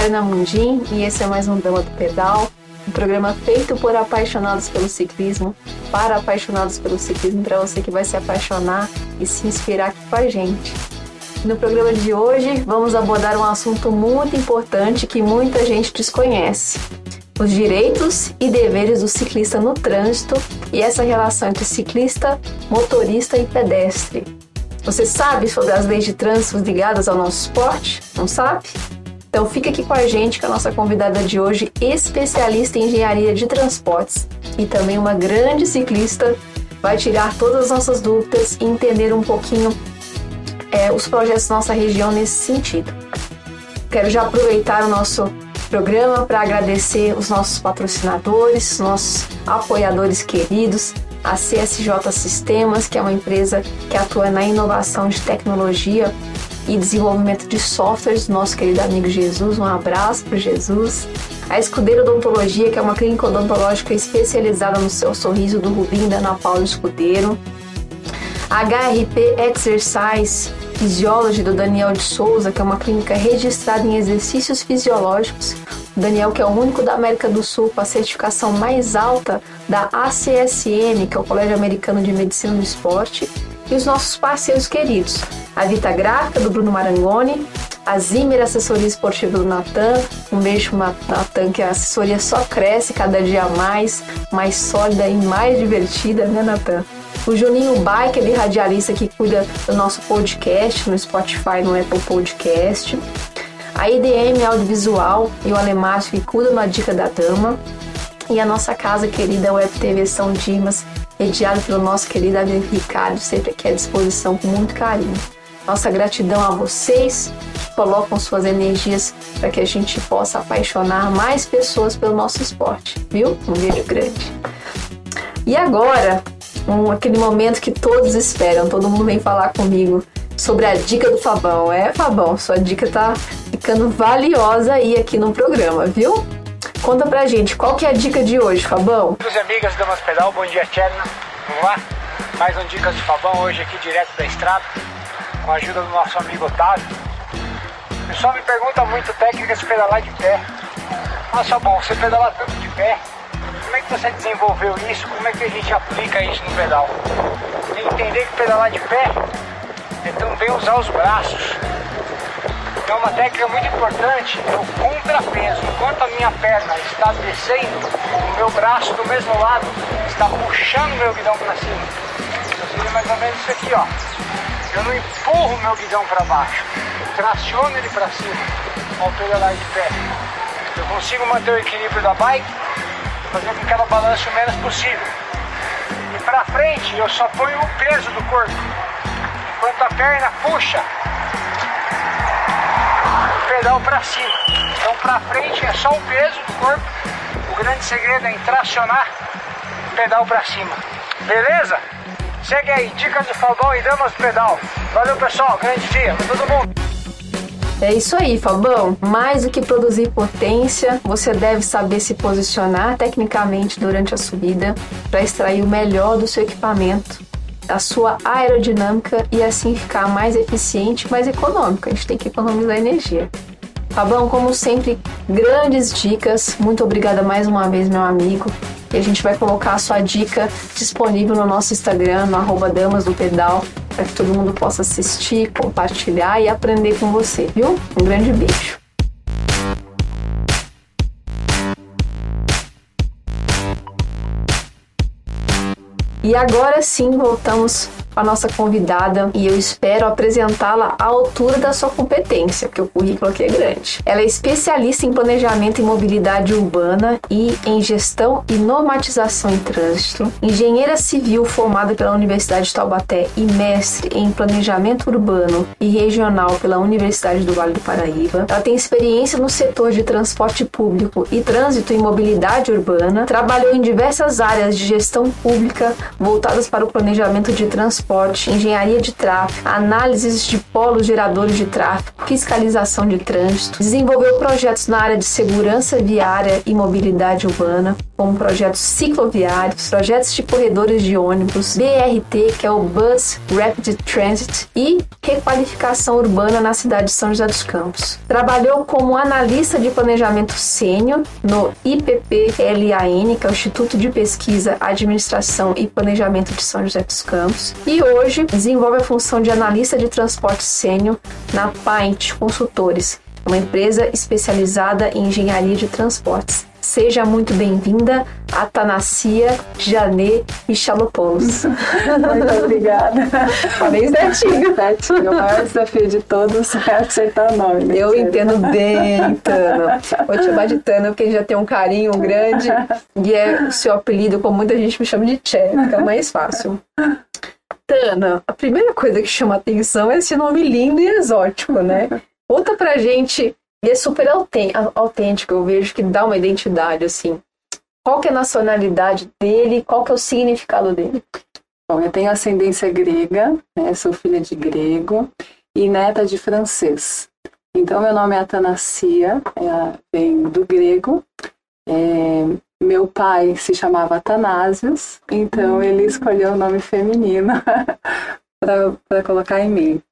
Tiana Mundim e esse é mais um Dama do Pedal, um programa feito por apaixonados pelo ciclismo, para apaixonados pelo ciclismo, para você que vai se apaixonar e se inspirar aqui com a gente. No programa de hoje, vamos abordar um assunto muito importante que muita gente desconhece: os direitos e deveres do ciclista no trânsito e essa relação entre ciclista, motorista e pedestre. Você sabe sobre as leis de trânsito ligadas ao nosso esporte? Não sabe? Então fica aqui com a gente, com a nossa convidada de hoje, especialista em engenharia de transportes e também uma grande ciclista, vai tirar todas as nossas dúvidas e entender um pouquinho é, os projetos da nossa região nesse sentido. Quero já aproveitar o nosso programa para agradecer os nossos patrocinadores, nossos apoiadores queridos, a CSJ Sistemas, que é uma empresa que atua na inovação de tecnologia e desenvolvimento de softwares nosso querido amigo Jesus. Um abraço para Jesus. A Escudeiro Odontologia, que é uma clínica odontológica especializada no seu sorriso do Rubim da Ana Paula Escudeiro. HRP Exercise Physiology do Daniel de Souza, que é uma clínica registrada em exercícios fisiológicos. O Daniel, que é o único da América do Sul com a certificação mais alta da ACSM, que é o Colégio Americano de Medicina do Esporte. E os nossos parceiros queridos, a Vita Gráfica, do Bruno Marangoni, a Zimmer Assessoria Esportiva do Natan. Um beijo Natan, que a assessoria só cresce cada dia mais, mais sólida e mais divertida, né, Natan? O Juninho Biker, ele radialista que cuida do nosso podcast no Spotify, no Apple Podcast. A IDM Audiovisual e o Alemácio que cuida da Dica da Dama. E a nossa casa querida Web TV São Dimas, mediado pelo nosso querido amigo Ricardo, sempre aqui à disposição com muito carinho. Nossa gratidão a vocês que colocam suas energias para que a gente possa apaixonar mais pessoas pelo nosso esporte, viu? Um beijo grande. E agora, um, aquele momento que todos esperam, todo mundo vem falar comigo sobre a dica do Fabão. É, Fabão, sua dica tá ficando valiosa aí aqui no programa, viu? Conta pra gente, qual que é a dica de hoje, Fabão? Amigos e amigas do Pedal, bom dia, Tcherna. Vamos lá? Mais um Dicas do Fabão, hoje aqui direto da estrada com a ajuda do nosso amigo Otávio. O pessoal me pergunta muito técnicas de pedalar de pé. Nossa, bom, você pedala tanto de pé, como é que você desenvolveu isso? Como é que a gente aplica isso no pedal? Entender que pedalar de pé é também usar os braços. Então uma técnica muito importante é o contrapeso. Enquanto a minha perna está descendo, o meu braço do mesmo lado está puxando meu guidão para cima. Então seria mais ou menos isso aqui, ó. Eu não empurro meu guidão para baixo, traciono ele para cima ao pedalar de pé. Eu consigo manter o equilíbrio da bike, fazer com que ela balance o menos possível. E para frente eu só ponho o peso do corpo, enquanto a perna puxa pedal para cima. Então para frente é só o peso do corpo. O grande segredo é tracionar o pedal para cima. Beleza? Segue aí, dicas de Fabão e damas do pedal. Valeu pessoal, grande dia pra todo mundo. É isso aí, Fabão. Mais do que produzir potência, você deve saber se posicionar tecnicamente durante a subida para extrair o melhor do seu equipamento, da sua aerodinâmica e assim ficar mais eficiente, mais econômico. A gente tem que economizar energia. Fabão, como sempre, grandes dicas. Muito obrigada mais uma vez, meu amigo. E a gente vai colocar a sua dica disponível no nosso Instagram, no arroba Damas do Pedal, para que todo mundo possa assistir, compartilhar e aprender com você, viu? Um grande beijo. E agora sim voltamos a nossa convidada e eu espero apresentá-la à altura da sua competência, porque o currículo aqui é grande. Ela é especialista em planejamento e mobilidade urbana e em gestão e normatização em trânsito, engenheira civil formada pela Universidade de Taubaté e mestre em planejamento urbano e regional pela Universidade do Vale do Paraíba. Ela tem experiência no setor de transporte público e trânsito e mobilidade urbana, trabalhou em diversas áreas de gestão pública voltadas para o planejamento de transporte transporte, engenharia de tráfego, análises de polos geradores de tráfego, fiscalização de trânsito, desenvolveu projetos na área de segurança viária e mobilidade urbana, como projetos cicloviários, projetos de corredores de ônibus, BRT, que é o Bus Rapid Transit, e requalificação urbana na cidade de São José dos Campos. Trabalhou como analista de planejamento sênior no IPPLAN, que é o Instituto de Pesquisa, Administração e Planejamento de São José dos Campos, e hoje desenvolve a função de analista de transporte sênior na Paint Consultores, uma empresa especializada em engenharia de transportes. Seja muito bem-vinda, Atanasia Janê Michalopoulos. muito obrigada. Falei certinho. Certinho. O maior desafio de todos é acertar o nome. Né? Eu entendo bem, Tana. Vou te chamar de Tana porque já tem um carinho grande e é o seu apelido, como muita gente me chama de Tchê, fica mais fácil. Tana, a primeira coisa que chama atenção é esse nome lindo e exótico, né? Conta pra gente e é super autêntico, eu vejo que dá uma identidade, assim. Qual que é a nacionalidade dele? Qual que é o significado dele? Bom, eu tenho ascendência grega, né? Sou filha de grego e neta de francês. Então, meu nome é Atanasia, é, vem do grego. É, meu pai se chamava Atanásios, então hum. ele escolheu o nome feminino para colocar em mim.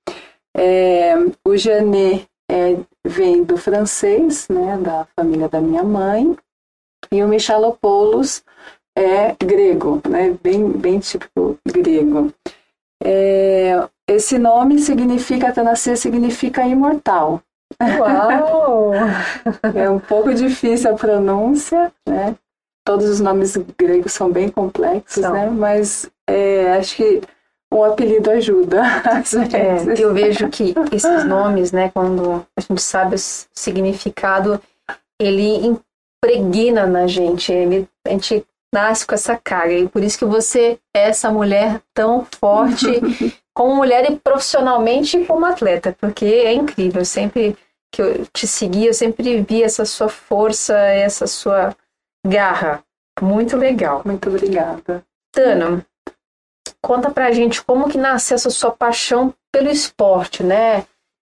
É, o Janet é, vem do francês, né, da família da minha mãe, e o Michalopoulos é grego, né, bem, bem típico grego. É, esse nome significa, Atanassia significa imortal. Uau! é um pouco difícil a pronúncia, né? Todos os nomes gregos são bem complexos, então. né? Mas é, acho que o apelido ajuda. É, eu vejo que esses nomes, né, quando a gente sabe o significado, ele impregna na gente, ele, a gente nasce com essa carga. E por isso que você é essa mulher tão forte, como mulher e profissionalmente como atleta, porque é incrível. Sempre que eu te segui, eu sempre vi essa sua força, essa sua garra. Muito legal. Muito obrigada. Tana, Conta pra gente como que nasceu essa sua paixão pelo esporte, né?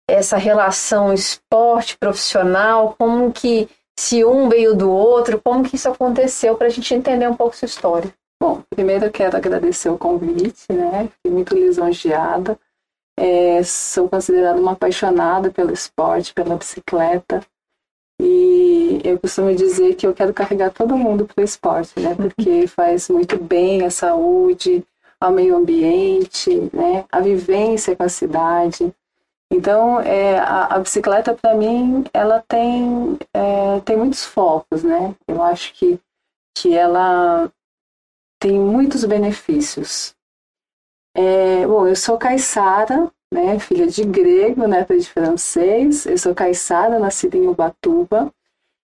Essa relação esporte profissional, como que se um veio do outro, como que isso aconteceu para a gente entender um pouco sua história. Bom, primeiro eu quero agradecer o convite, né? Fiquei muito lisonjeada. É, sou considerada uma apaixonada pelo esporte, pela bicicleta. E eu costumo dizer que eu quero carregar todo mundo para o esporte, né? Porque faz muito bem à saúde, ao meio ambiente, né, a vivência com a cidade. Então, é, a, a bicicleta, para mim, ela tem, é, tem muitos focos, né? Eu acho que, que ela tem muitos benefícios. É, bom, eu sou caiçara, né, filha de grego, neta de francês. Eu sou caiçara, nascida em Ubatuba.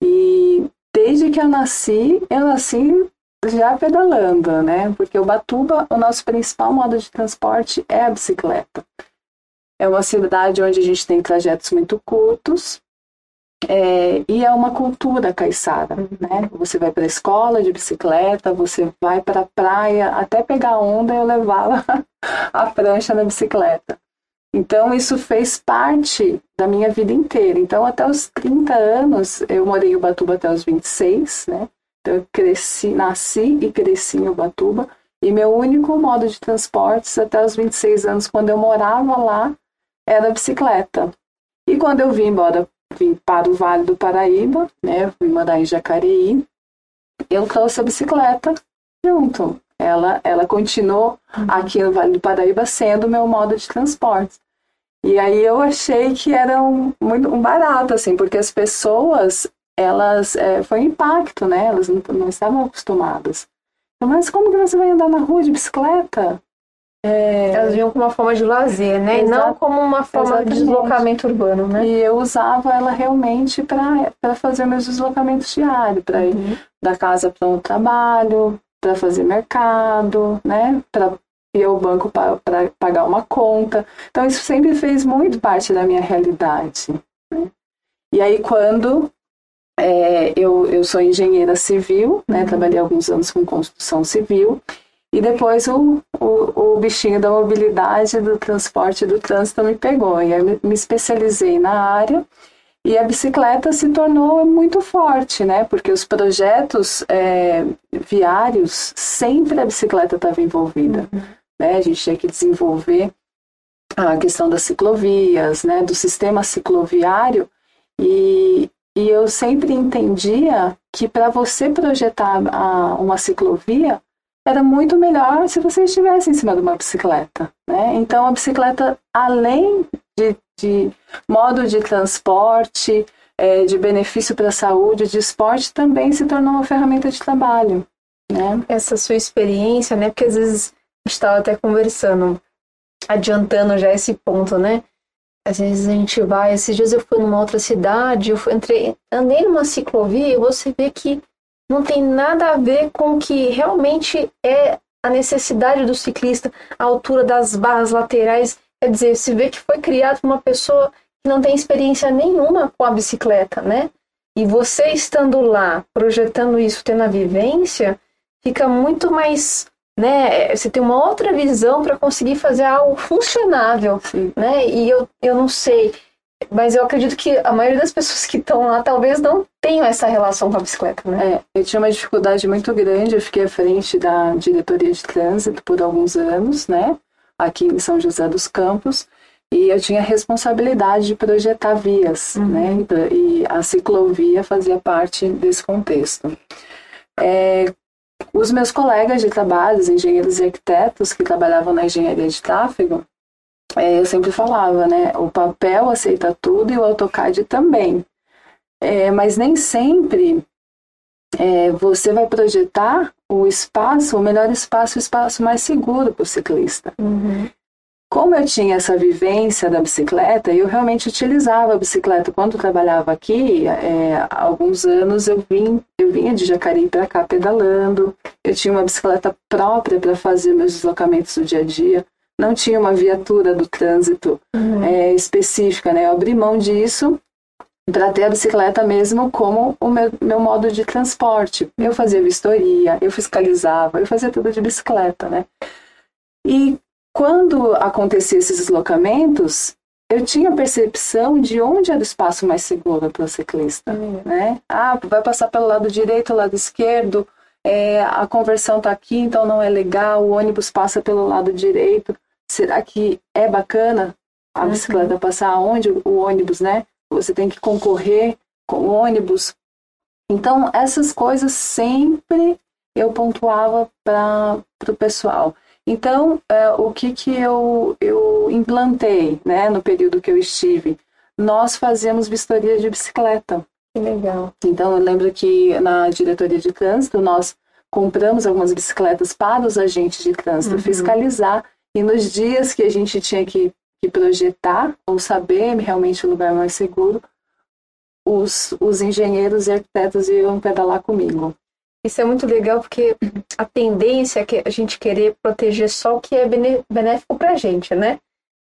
E desde que eu nasci, eu nasci já pedalando, né? Porque o Batuba, o nosso principal modo de transporte é a bicicleta. É uma cidade onde a gente tem trajetos muito curtos é, e é uma cultura caiçara, né? Você vai para a escola de bicicleta, você vai para a praia, até pegar onda eu levava a prancha na bicicleta. Então, isso fez parte da minha vida inteira. Então, até os 30 anos, eu morei em Ubatuba até os 26, né? Então, eu cresci, nasci e cresci em Ubatuba. E meu único modo de transportes até os 26 anos, quando eu morava lá, era a bicicleta. E quando eu vim embora, vim para o Vale do Paraíba, né, fui morar em Jacareí, eu trouxe a bicicleta junto. Ela, ela continuou uhum. aqui no Vale do Paraíba sendo o meu modo de transporte. E aí eu achei que era um, muito, um barato, assim, porque as pessoas, elas é, foi um impacto, né? Elas não, não estavam acostumadas. Então, mas como que você vai andar na rua de bicicleta? É... Elas viam como uma forma de lazer, né? Exato. E não como uma forma Exatamente. de deslocamento urbano, né? E eu usava ela realmente para fazer meus deslocamentos diários, para ir uhum. da casa para o trabalho, para fazer mercado, né? Para ir ao banco para pagar uma conta. Então, isso sempre fez muito parte da minha realidade. Né? E aí, quando é, eu, eu sou engenheira civil, né? Trabalhei alguns anos com construção civil. E depois o, o, o, bichinho da mobilidade, do transporte, do trânsito me pegou. E aí me especializei na área. E a bicicleta se tornou muito forte, né? Porque os projetos é, viários, sempre a bicicleta estava envolvida. Uhum. Né? A gente tinha que desenvolver a questão das ciclovias, né? Do sistema cicloviário. E, e eu sempre entendia que para você projetar a, uma ciclovia, era muito melhor se você estivesse em cima de uma bicicleta. Né? Então, a bicicleta, além de, de modo de transporte, é, de benefício para a saúde, de esporte, também se tornou uma ferramenta de trabalho. Né? Essa sua experiência, né? Porque às vezes estava até conversando, adiantando já esse ponto, né? Às vezes a gente vai, esses dias eu fui numa outra cidade, eu fui, entrei, andei numa ciclovia e você vê que não tem nada a ver com o que realmente é a necessidade do ciclista, a altura das barras laterais. Quer dizer, se vê que foi criado por uma pessoa que não tem experiência nenhuma com a bicicleta, né? E você estando lá, projetando isso, tendo a vivência, fica muito mais, né? Você tem uma outra visão para conseguir fazer algo funcionável, Sim. né? E eu, eu não sei, mas eu acredito que a maioria das pessoas que estão lá talvez não tenham essa relação com a bicicleta, né? É, eu tinha uma dificuldade muito grande, eu fiquei à frente da diretoria de trânsito por alguns anos, né? Aqui em São José dos Campos. E eu tinha a responsabilidade de projetar vias, uhum. né? E a ciclovia fazia parte desse contexto. É, os meus colegas de trabalho, os engenheiros e arquitetos que trabalhavam na engenharia de tráfego, é, eu sempre falava, né? O papel aceita tudo e o AutoCAD também. É, mas nem sempre é, você vai projetar o espaço, o melhor espaço, o espaço mais seguro para o ciclista. Uhum. Como eu tinha essa vivência da bicicleta, eu realmente utilizava a bicicleta. Quando eu trabalhava aqui, é, há alguns anos eu, vim, eu vinha de Jacareí para cá pedalando. Eu tinha uma bicicleta própria para fazer meus deslocamentos do dia a dia não tinha uma viatura do trânsito uhum. é, específica, né? Eu abri mão disso para ter a bicicleta mesmo como o meu, meu modo de transporte. Eu fazia vistoria, eu fiscalizava, eu fazia tudo de bicicleta, né? E quando acontecia esses deslocamentos, eu tinha percepção de onde era o espaço mais seguro para o ciclista, uhum. né? Ah, vai passar pelo lado direito, lado esquerdo, é, a conversão está aqui, então não é legal, o ônibus passa pelo lado direito será que é bacana a uhum. bicicleta passar onde o ônibus, né? Você tem que concorrer com o ônibus. Então, essas coisas sempre eu pontuava para o pessoal. Então, é, o que, que eu, eu implantei né, no período que eu estive? Nós fazemos vistoria de bicicleta. Que legal. Então, eu lembro que na diretoria de trânsito, nós compramos algumas bicicletas para os agentes de trânsito uhum. fiscalizar e nos dias que a gente tinha que, que projetar ou saber realmente o lugar mais seguro, os, os engenheiros e arquitetos iam pedalar comigo. Isso é muito legal porque a tendência é que a gente querer proteger só o que é benéfico para a gente, né?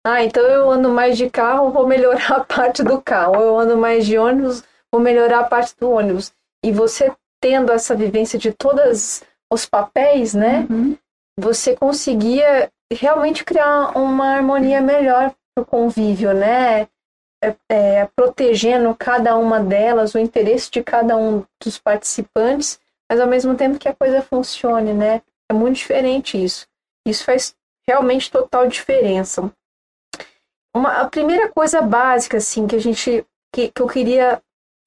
Ah, então eu ando mais de carro, vou melhorar a parte do carro. Eu ando mais de ônibus, vou melhorar a parte do ônibus. E você tendo essa vivência de todos os papéis, né? Uhum. Você conseguia realmente criar uma harmonia melhor para o convívio, né? É, é, protegendo cada uma delas, o interesse de cada um dos participantes, mas ao mesmo tempo que a coisa funcione, né? É muito diferente isso. Isso faz realmente total diferença. Uma, a primeira coisa básica, assim, que a gente que, que eu queria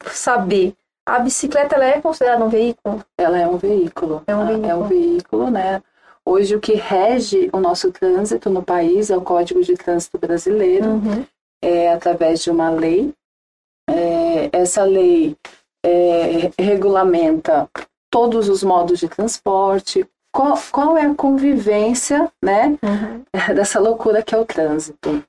saber, a bicicleta ela é considerada um veículo? Ela é um veículo. É um veículo, é um veículo né? Hoje, o que rege o nosso trânsito no país é o Código de Trânsito Brasileiro, uhum. é, através de uma lei. É, essa lei é, regulamenta todos os modos de transporte, qual, qual é a convivência né, uhum. dessa loucura que é o trânsito.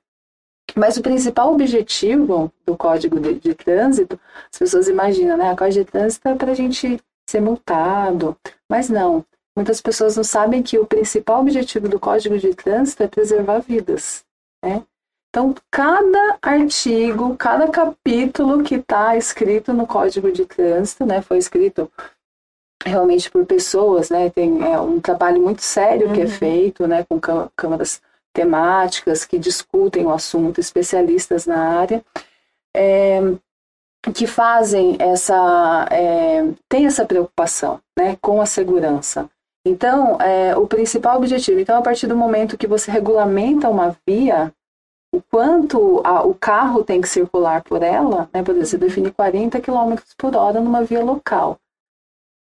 Mas o principal objetivo do Código de, de Trânsito, as pessoas imaginam, né? A Código de Trânsito é para a gente ser multado, mas não. Muitas pessoas não sabem que o principal objetivo do Código de Trânsito é preservar vidas. Né? Então, cada artigo, cada capítulo que está escrito no Código de Trânsito, né, foi escrito realmente por pessoas, né, tem é, um trabalho muito sério uhum. que é uhum. feito, né, com câmaras temáticas que discutem o assunto, especialistas na área. É, que fazem essa é, tem essa preocupação né, com a segurança. Então, é, o principal objetivo, então, a partir do momento que você regulamenta uma via, o quanto a, o carro tem que circular por ela, né, por exemplo, você define 40 km por hora numa via local.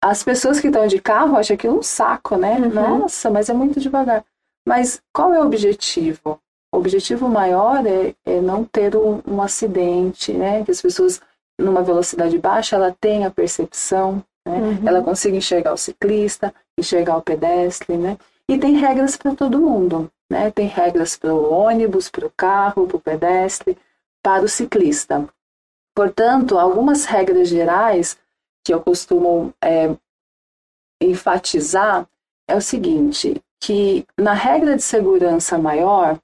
As pessoas que estão de carro acham aquilo um saco, né? Uhum. Nossa, mas é muito devagar. Mas qual é o objetivo? O objetivo maior é, é não ter um, um, acidente, né? Que as pessoas, numa velocidade baixa, ela tenha a percepção, né? Uhum. Ela consiga enxergar o ciclista, enxergar o pedestre, né? E tem regras para todo mundo, né? Tem regras para o ônibus, para o carro, para o pedestre, para o ciclista. Portanto, algumas regras gerais que eu costumo é, enfatizar é o seguinte, que na regra de segurança maior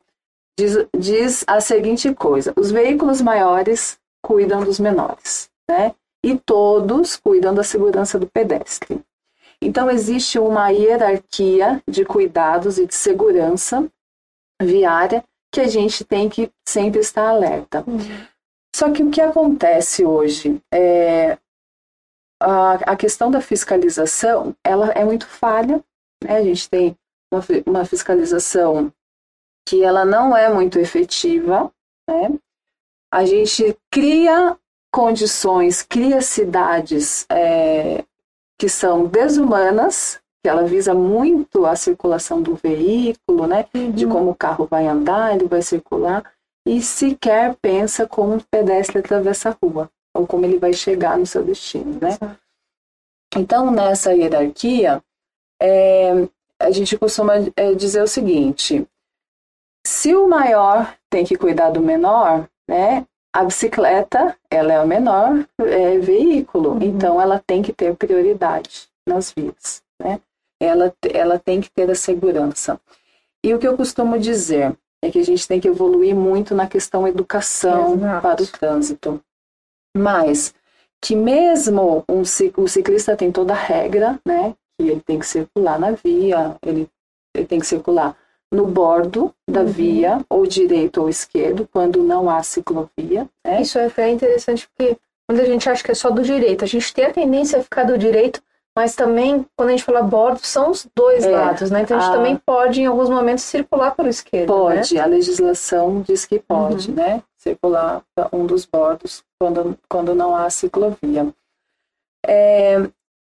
diz, diz a seguinte coisa: os veículos maiores cuidam dos menores, né? E todos cuidam da segurança do pedestre. Então existe uma hierarquia de cuidados e de segurança viária que a gente tem que sempre estar alerta. Uhum. Só que o que acontece hoje é a, a questão da fiscalização ela é muito falha. Né? A gente tem uma, uma fiscalização que ela não é muito efetiva. Né? A gente cria condições, cria cidades é, que são desumanas, que ela visa muito a circulação do veículo, né? Uhum. De como o carro vai andar, ele vai circular, e sequer pensa como um pedestre atravessa a rua ou como ele vai chegar no seu destino, né? Então, nessa hierarquia, é, a gente costuma é, dizer o seguinte: se o maior tem que cuidar do menor, né? A bicicleta, ela é o menor é, veículo, uhum. então ela tem que ter prioridade nas vias, né? Ela, ela tem que ter a segurança. E o que eu costumo dizer é que a gente tem que evoluir muito na questão educação Exato. para o trânsito. Mas que mesmo um, o ciclista tem toda a regra, né? Que ele tem que circular na via, ele, ele tem que circular no bordo da uhum. via, ou direito ou esquerdo, quando não há ciclovia. Né? Isso é interessante porque quando a gente acha que é só do direito, a gente tem a tendência a ficar do direito, mas também, quando a gente fala bordo, são os dois é, lados, né? Então a gente a... também pode, em alguns momentos, circular pelo esquerdo. Pode, né? a legislação diz que pode, uhum. né? Circular um dos bordos quando, quando não há ciclovia. É,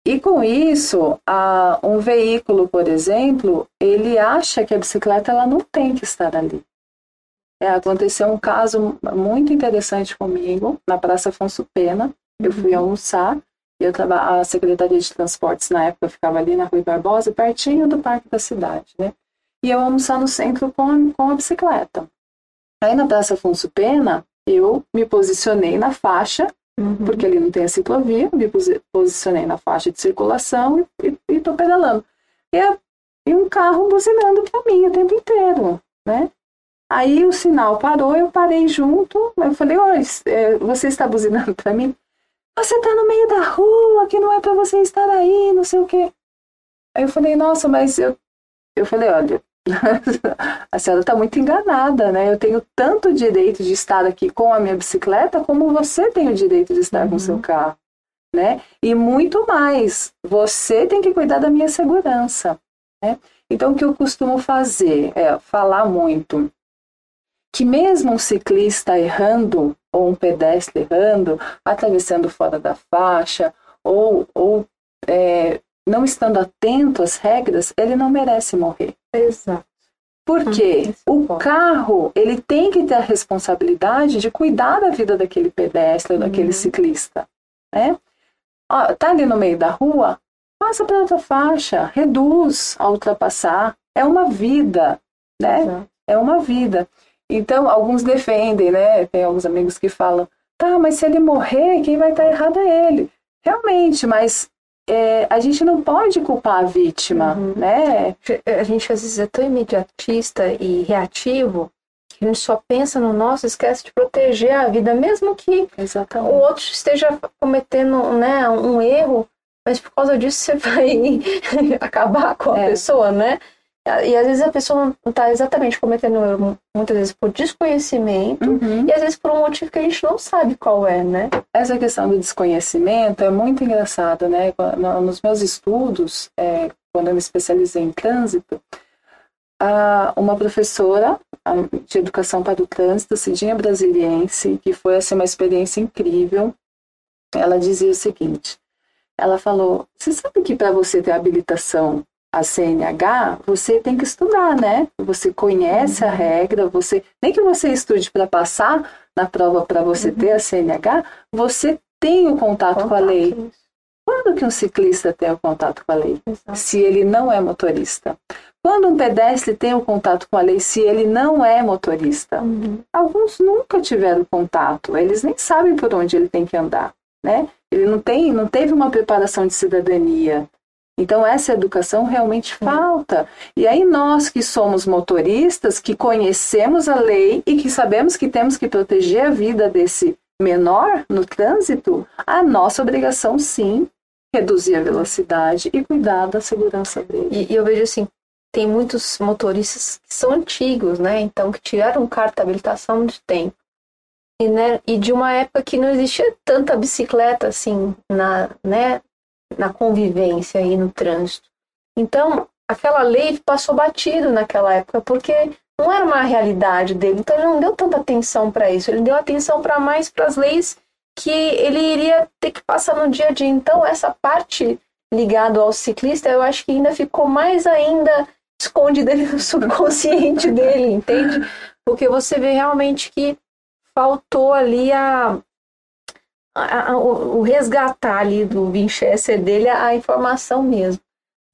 e com isso, a, um veículo, por exemplo, ele acha que a bicicleta ela não tem que estar ali. É, aconteceu um caso muito interessante comigo na Praça Afonso Pena. Eu fui uhum. almoçar eu a Secretaria de Transportes na época ficava ali na Rui Barbosa, pertinho do Parque da Cidade, né? E eu almoçar no centro com, com a bicicleta. Aí na Praça Afonso Pena, eu me posicionei na faixa, uhum. porque ali não tem a ciclovia, me posicionei na faixa de circulação e, estou pedalando. E, e um carro buzinando para mim o tempo inteiro, né? Aí o sinal parou, eu parei junto, eu falei, oi, é, você está buzinando para mim? Você tá no meio da rua, que não é para você estar aí, não sei o quê. Aí eu falei, nossa, mas eu. Eu falei, olha, a senhora está muito enganada, né? Eu tenho tanto direito de estar aqui com a minha bicicleta como você tem o direito de estar uhum. com o seu uhum. carro, né? E muito mais, você tem que cuidar da minha segurança, né? Então, o que eu costumo fazer é falar muito que mesmo um ciclista errando, ou um pedestre errando, atravessando fora da faixa, ou, ou é, não estando atento às regras, ele não merece morrer. Exato. Porque hum, o carro, ele tem que ter a responsabilidade de cuidar da vida daquele pedestre, uhum. daquele ciclista, né? Ó, tá ali no meio da rua, passa para outra faixa, reduz a ultrapassar. É uma vida, né? Exato. É uma vida. Então, alguns defendem, né? Tem alguns amigos que falam, tá, mas se ele morrer, quem vai estar errado é ele. Realmente, mas é, a gente não pode culpar a vítima, uhum. né? A gente às vezes é tão imediatista e reativo que a gente só pensa no nosso, esquece de proteger a vida, mesmo que Exatamente. o outro esteja cometendo né, um erro, mas por causa disso você vai acabar com a é. pessoa, né? E às vezes a pessoa não está exatamente cometendo erro, muitas vezes por desconhecimento Uhum. e às vezes por um motivo que a gente não sabe qual é, né? Essa questão do desconhecimento é muito engraçada, né? No- Nos meus estudos, é, quando eu me especializei em trânsito, uma professora de educação para o trânsito, Cidinha Brasiliense, que foi assim, uma experiência incrível, ela dizia o seguinte: ela falou, você sabe que para você ter habilitação a CNH, você tem que estudar, né? Você conhece a regra, você nem que você estude para passar na prova para você ter a CNH, você tem o contato com a lei. Contato. Quando que um ciclista tem o contato com a lei? Exato. Se ele não é motorista. Quando um pedestre tem o contato com a lei, se ele não é motorista. Uhum. Alguns nunca tiveram contato, eles nem sabem por onde ele tem que andar, né? Ele não tem, não teve uma preparação de cidadania. Então essa educação realmente falta. E aí nós que somos motoristas, que conhecemos a lei e que sabemos que temos que proteger a vida desse menor no trânsito, a nossa obrigação sim reduzir a velocidade e cuidar da segurança dele. E, e eu vejo assim, tem muitos motoristas que são antigos, né? Então, que tiveram carta de habilitação de tempo. E, né, e de uma época que não existia tanta bicicleta assim na, né, na convivência e no trânsito. Então, aquela lei passou batido naquela época, porque não era uma realidade dele. Então, ele não deu tanta atenção para isso. Ele deu atenção para mais para as leis que ele iria ter que passar no dia a dia. Então, essa parte ligada ao ciclista, eu acho que ainda ficou mais ainda escondida no subconsciente dele, entende? Porque você vê realmente que faltou ali a, a- a- o o resgatar ali do Winchester dele a, a informação mesmo,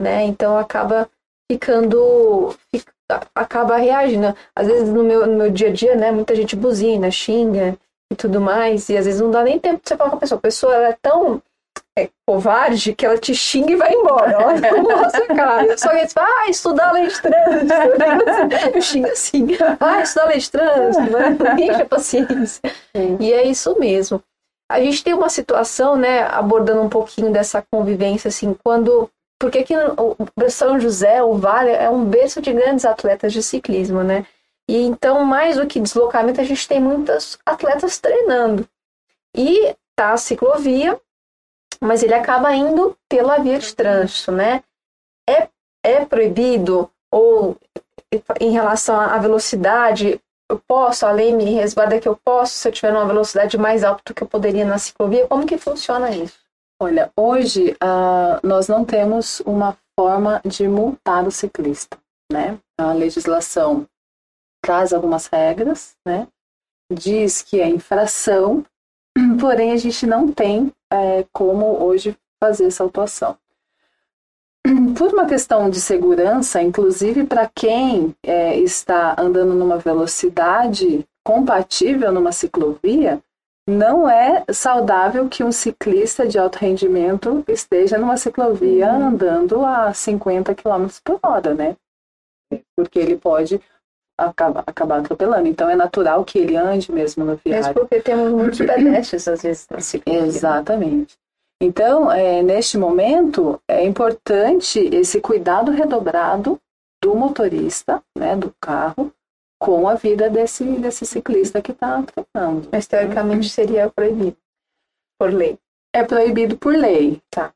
né? Então acaba ficando, fica- acaba reagindo. Às vezes no meu, no meu dia a dia, né? Muita gente buzina, xinga e tudo mais, e às vezes não dá nem tempo de você falar com a pessoa. A pessoa ela é tão é, covarde que ela te xinga e vai embora. Ela não mostra a cara. Só que eles falam, ah, estudar lei de trânsito. Eu xingo assim, ah, estudar lei de trânsito, né? Enche paciência. Sim. E é isso mesmo. A gente tem uma situação, né, abordando um pouquinho dessa convivência, assim, quando. Porque aqui o São José, o Vale, é um berço de grandes atletas de ciclismo, né? E então, mais do que deslocamento, a gente tem muitos atletas treinando. E tá a ciclovia, mas ele acaba indo pela via de trânsito, né? É, é proibido, ou em relação à velocidade, eu posso, a lei me resguarda que eu posso, se eu tiver uma velocidade mais alta do que eu poderia na ciclovia, como que funciona isso? Olha, hoje ah, nós não temos uma forma de multar o ciclista, né? A legislação traz algumas regras, né? Diz que é infração, porém a gente não tem eh, como hoje fazer essa autuação. Por uma questão de segurança, inclusive para quem eh, está andando numa velocidade compatível numa ciclovia, não é saudável que um ciclista de alto rendimento esteja numa ciclovia Uhum. andando a 50 km por hora, né? Porque ele pode acabar, acabar atropelando. Então é natural que ele ande mesmo no Mesmo viário. porque temos muitos pedestres, às vezes, na ciclovia. Exatamente. Então, é, neste momento, é importante esse cuidado redobrado do motorista, né, do carro, com a vida desse, desse ciclista que está treinando. Mas, teoricamente, seria proibido, por lei. É proibido por lei. Tá.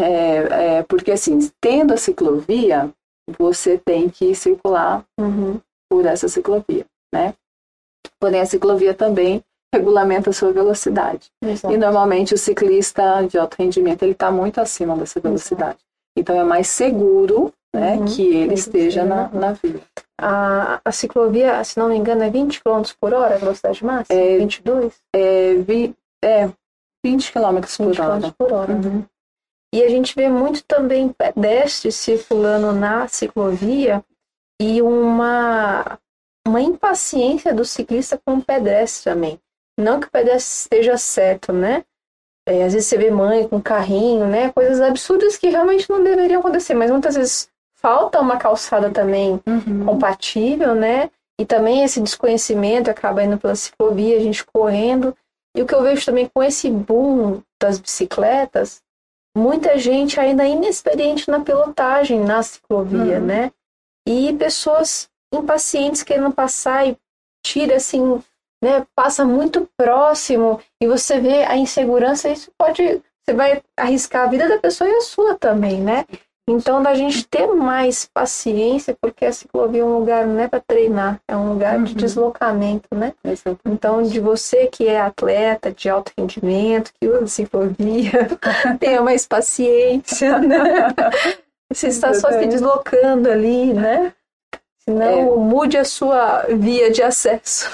É, é, porque, assim, tendo a ciclovia, você tem que circular Uhum. por essa ciclovia, né? Porém, a ciclovia também regulamenta a sua velocidade. Exato. E normalmente o ciclista de alto rendimento ele está muito acima dessa velocidade. Então é mais seguro né, Uhum. que ele esteja na, na- via. A, a ciclovia, se não me engano, é 20 km por hora a velocidade máxima? É, 22? É, vi, é 20 km 20 por km hora. por hora. Uhum. E a gente vê muito também pedestres circulando na ciclovia e uma, uma impaciência do ciclista com o pedestre também. Não que o pedestre esteja certo, né? É, às vezes você vê mãe com carrinho, né? Coisas absurdas que realmente não deveriam acontecer, mas muitas vezes falta uma calçada também Uhum. compatível, né? E também esse desconhecimento acaba indo pela ciclovia, a gente correndo. E o que eu vejo também com esse boom das bicicletas, muita gente ainda inexperiente na pilotagem na ciclovia, Uhum. né? e pessoas impacientes querendo passar e tira assim, né, passa muito próximo e você vê a insegurança, isso pode, você vai arriscar a vida da pessoa e a sua também, né? Então, da gente ter mais paciência, porque a ciclovia é um lugar não é para treinar, é um lugar uhum. de deslocamento, né? Então, de você que é atleta de alto rendimento, que usa ciclovia, tenha mais paciência, né? Você está só se deslocando ali, né? Senão, é. mude a sua via de acesso.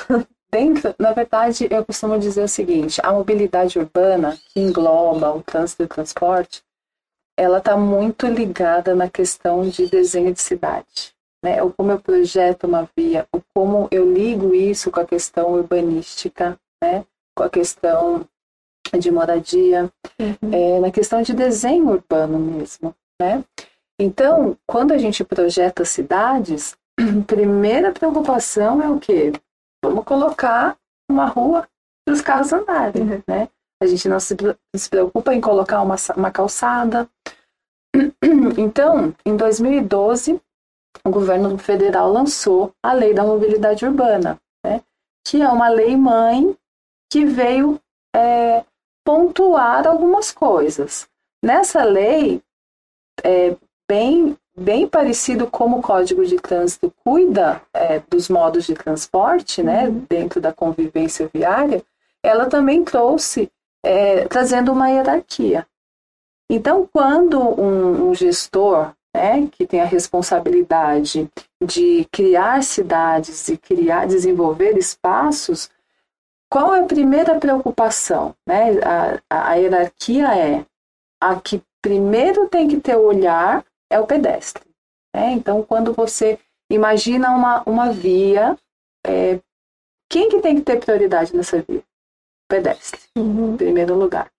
Dentro, na verdade, eu costumo dizer o seguinte: a mobilidade urbana, que engloba o trânsito e o transporte, ela está muito ligada na questão de desenho de cidade. Né? O como eu projeto uma via, o como eu ligo isso com a questão urbanística, né? com a questão de moradia, uhum. é, na questão de desenho urbano mesmo. Né? Então, quando a gente projeta cidades, a primeira preocupação é o quê? Vamos colocar uma rua para os carros andarem, uhum. né? A gente não se, se preocupa em colocar uma, uma calçada. Então, em 2012, o governo federal lançou a Lei da Mobilidade Urbana, né? que é uma lei mãe que veio é, pontuar algumas coisas. Nessa lei, é, bem, bem parecido como o Código de Trânsito cuida é, dos modos de transporte, né, uhum. dentro da convivência viária, ela também trouxe é, trazendo uma hierarquia. Então, quando um, um gestor né, que tem a responsabilidade de criar cidades e criar, desenvolver espaços, qual é a primeira preocupação? Né? A, a, a hierarquia é a que primeiro tem que ter o olhar é o pedestre. Né? Então, quando você imagina uma, uma via, é, quem que tem que ter prioridade nessa via? pedestre, uhum. em primeiro lugar.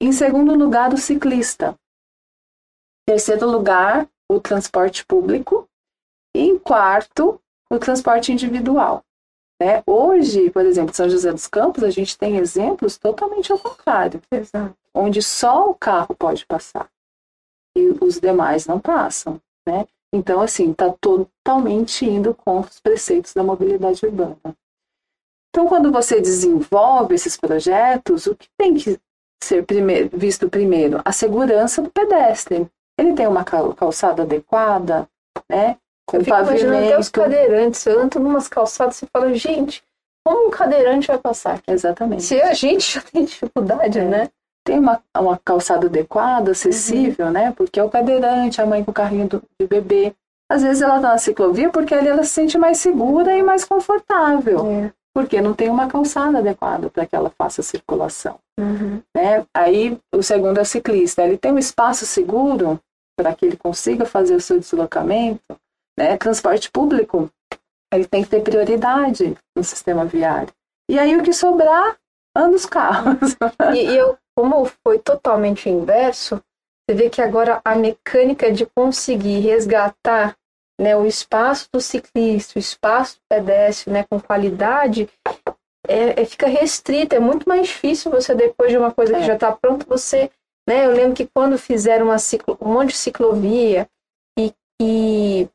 Em segundo lugar, o ciclista. Em terceiro lugar, o transporte público. E em quarto, o transporte individual. Né? Hoje, por exemplo, São José dos Campos, a gente tem exemplos totalmente ao contrário, Exato. onde só o carro pode passar e os demais não passam. Né? Então, assim, está totalmente indo contra os preceitos da mobilidade urbana. Então, quando você desenvolve esses projetos, o que tem que ser primeiro, visto primeiro? A segurança do pedestre. Ele tem uma calçada adequada, né? Com Eu fico pavimento. até os cadeirantes. Eu ando numas calçadas e falo, gente, como um cadeirante vai passar? Aqui? Exatamente. Se a gente já tem dificuldade, é. né? Tem uma, uma calçada adequada, acessível, uhum. né? Porque é o cadeirante, a mãe com o carrinho do, de bebê. Às vezes ela tá na ciclovia porque ali ela se sente mais segura e mais confortável. É porque não tem uma calçada adequada para que ela faça circulação. Uhum. Né? Aí o segundo é o ciclista, ele tem um espaço seguro para que ele consiga fazer o seu deslocamento. Né? Transporte público, ele tem que ter prioridade no sistema viário. E aí o que sobrar, anda os carros. E, e eu, como foi totalmente inverso, você vê que agora a mecânica de conseguir resgatar né, o espaço do ciclista, o espaço do pedestre, né, com qualidade, é, é, fica restrito, é muito mais difícil você, depois de uma coisa que é. já está pronta, você, né, eu lembro que quando fizeram uma ciclo, um monte de ciclovia e, e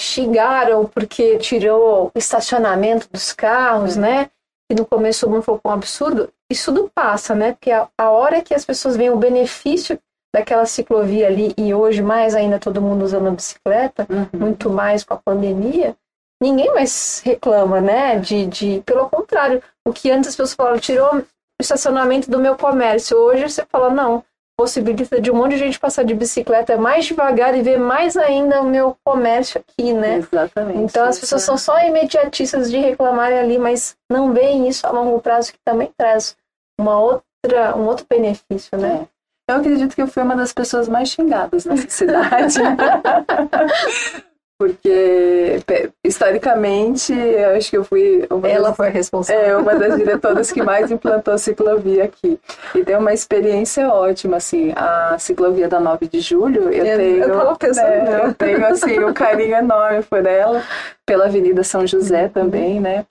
xingaram porque tirou o estacionamento dos carros, é. né, e no começo não foi um absurdo, isso tudo passa, né, porque a, a hora que as pessoas veem o benefício daquela ciclovia ali, e hoje mais ainda todo mundo usando a bicicleta, uhum. muito mais com a pandemia, ninguém mais reclama, né? De, de, pelo contrário, o que antes as pessoas falavam, tirou o estacionamento do meu comércio. Hoje você fala, não, possibilita de um monte de gente passar de bicicleta mais devagar e ver mais ainda o meu comércio aqui, né? Exatamente. Então as pessoas são só imediatistas de reclamarem ali, mas não veem isso a longo prazo que também traz uma outra, um outro benefício, né? É. Eu acredito que eu fui uma das pessoas mais xingadas nessa cidade. Porque, historicamente, eu acho que eu fui. Ela das, foi responsável. É, uma das diretoras que mais implantou ciclovia aqui. E tem uma experiência ótima, assim. A ciclovia da 9 de julho, eu, eu tenho. Eu pensando, né, Eu tenho, assim, um carinho enorme por ela. Pela Avenida São José uhum. também, né?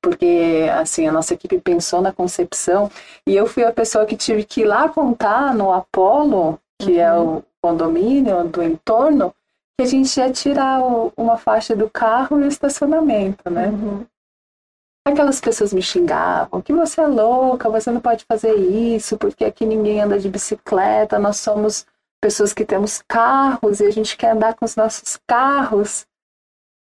porque assim a nossa equipe pensou na concepção e eu fui a pessoa que tive que ir lá contar no Apolo, que é uhum. é o condomínio do entorno, que a gente ia tirar o, uma faixa do carro e o estacionamento, né? Uhum. Aquelas pessoas me xingavam, que você é louca, você não pode fazer isso, porque aqui ninguém anda de bicicleta, nós somos pessoas que temos carros e a gente quer andar com os nossos carros.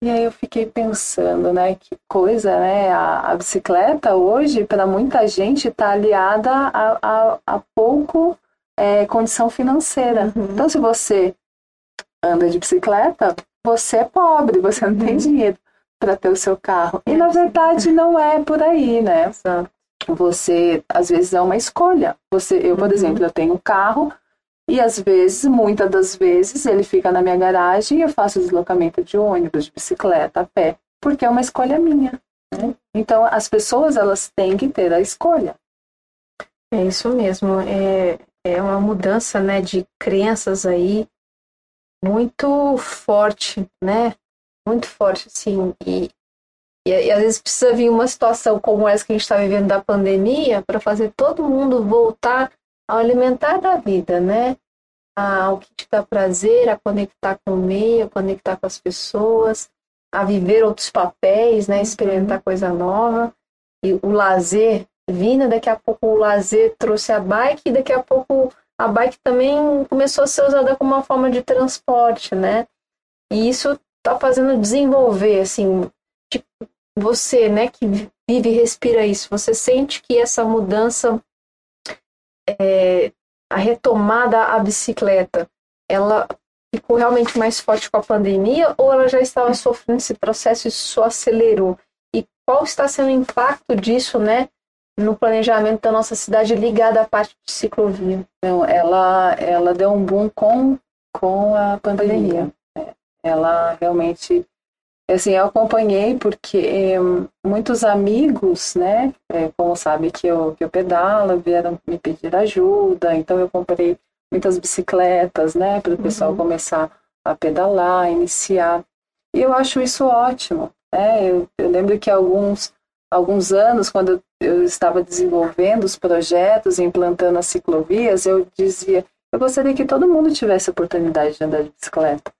E aí eu fiquei pensando, né, que coisa, né? A, a bicicleta hoje, para muita gente, está aliada a, a, a pouco é, condição financeira. Uhum. Então, se você anda de bicicleta, você é pobre, você não tem uhum. dinheiro para ter o seu carro. E na verdade não é por aí, né? Você às vezes é uma escolha. Você, eu, por uhum. exemplo, eu tenho um carro e às vezes, muitas das vezes, ele fica na minha garagem e eu faço deslocamento de ônibus, de bicicleta, a pé, porque é uma escolha minha. Né? Então as pessoas elas têm que ter a escolha. É isso mesmo. É, é uma mudança né, de crenças aí muito forte, né? Muito forte, assim. E, e, e, às vezes precisa vir uma situação como essa que a gente está vivendo da pandemia para fazer todo mundo voltar ao alimentar da vida, né? Ao que te dá prazer, a conectar com o meio, a conectar com as pessoas, a viver outros papéis, né? Experimentar uhum. coisa nova. E o lazer vindo, daqui a pouco o lazer trouxe a bike e daqui a pouco a bike também começou a ser usada como uma forma de transporte, né? E isso tá fazendo desenvolver, assim, tipo, você, né, que vive e respira isso, você sente que essa mudança, é, a retomada à bicicleta, ela ficou realmente mais forte com a pandemia ou ela já estava sofrendo esse processo e isso acelerou? E qual está sendo o impacto disso, né, no planejamento da nossa cidade ligada à parte de ciclovia. Então, ela, ela deu um boom com, com a pandemia. É, ela realmente, assim, eu acompanhei porque muitos amigos, né, é, como sabe que eu, que eu pedalo, vieram me pedir ajuda, então eu comprei muitas bicicletas, né, para o pessoal uhum. começar a pedalar, iniciar. E eu acho isso ótimo. Né? Eu, eu lembro que alguns alguns anos, quando eu estava desenvolvendo os projetos, implantando as ciclovias, eu dizia, eu gostaria que todo mundo tivesse a oportunidade de andar de bicicleta.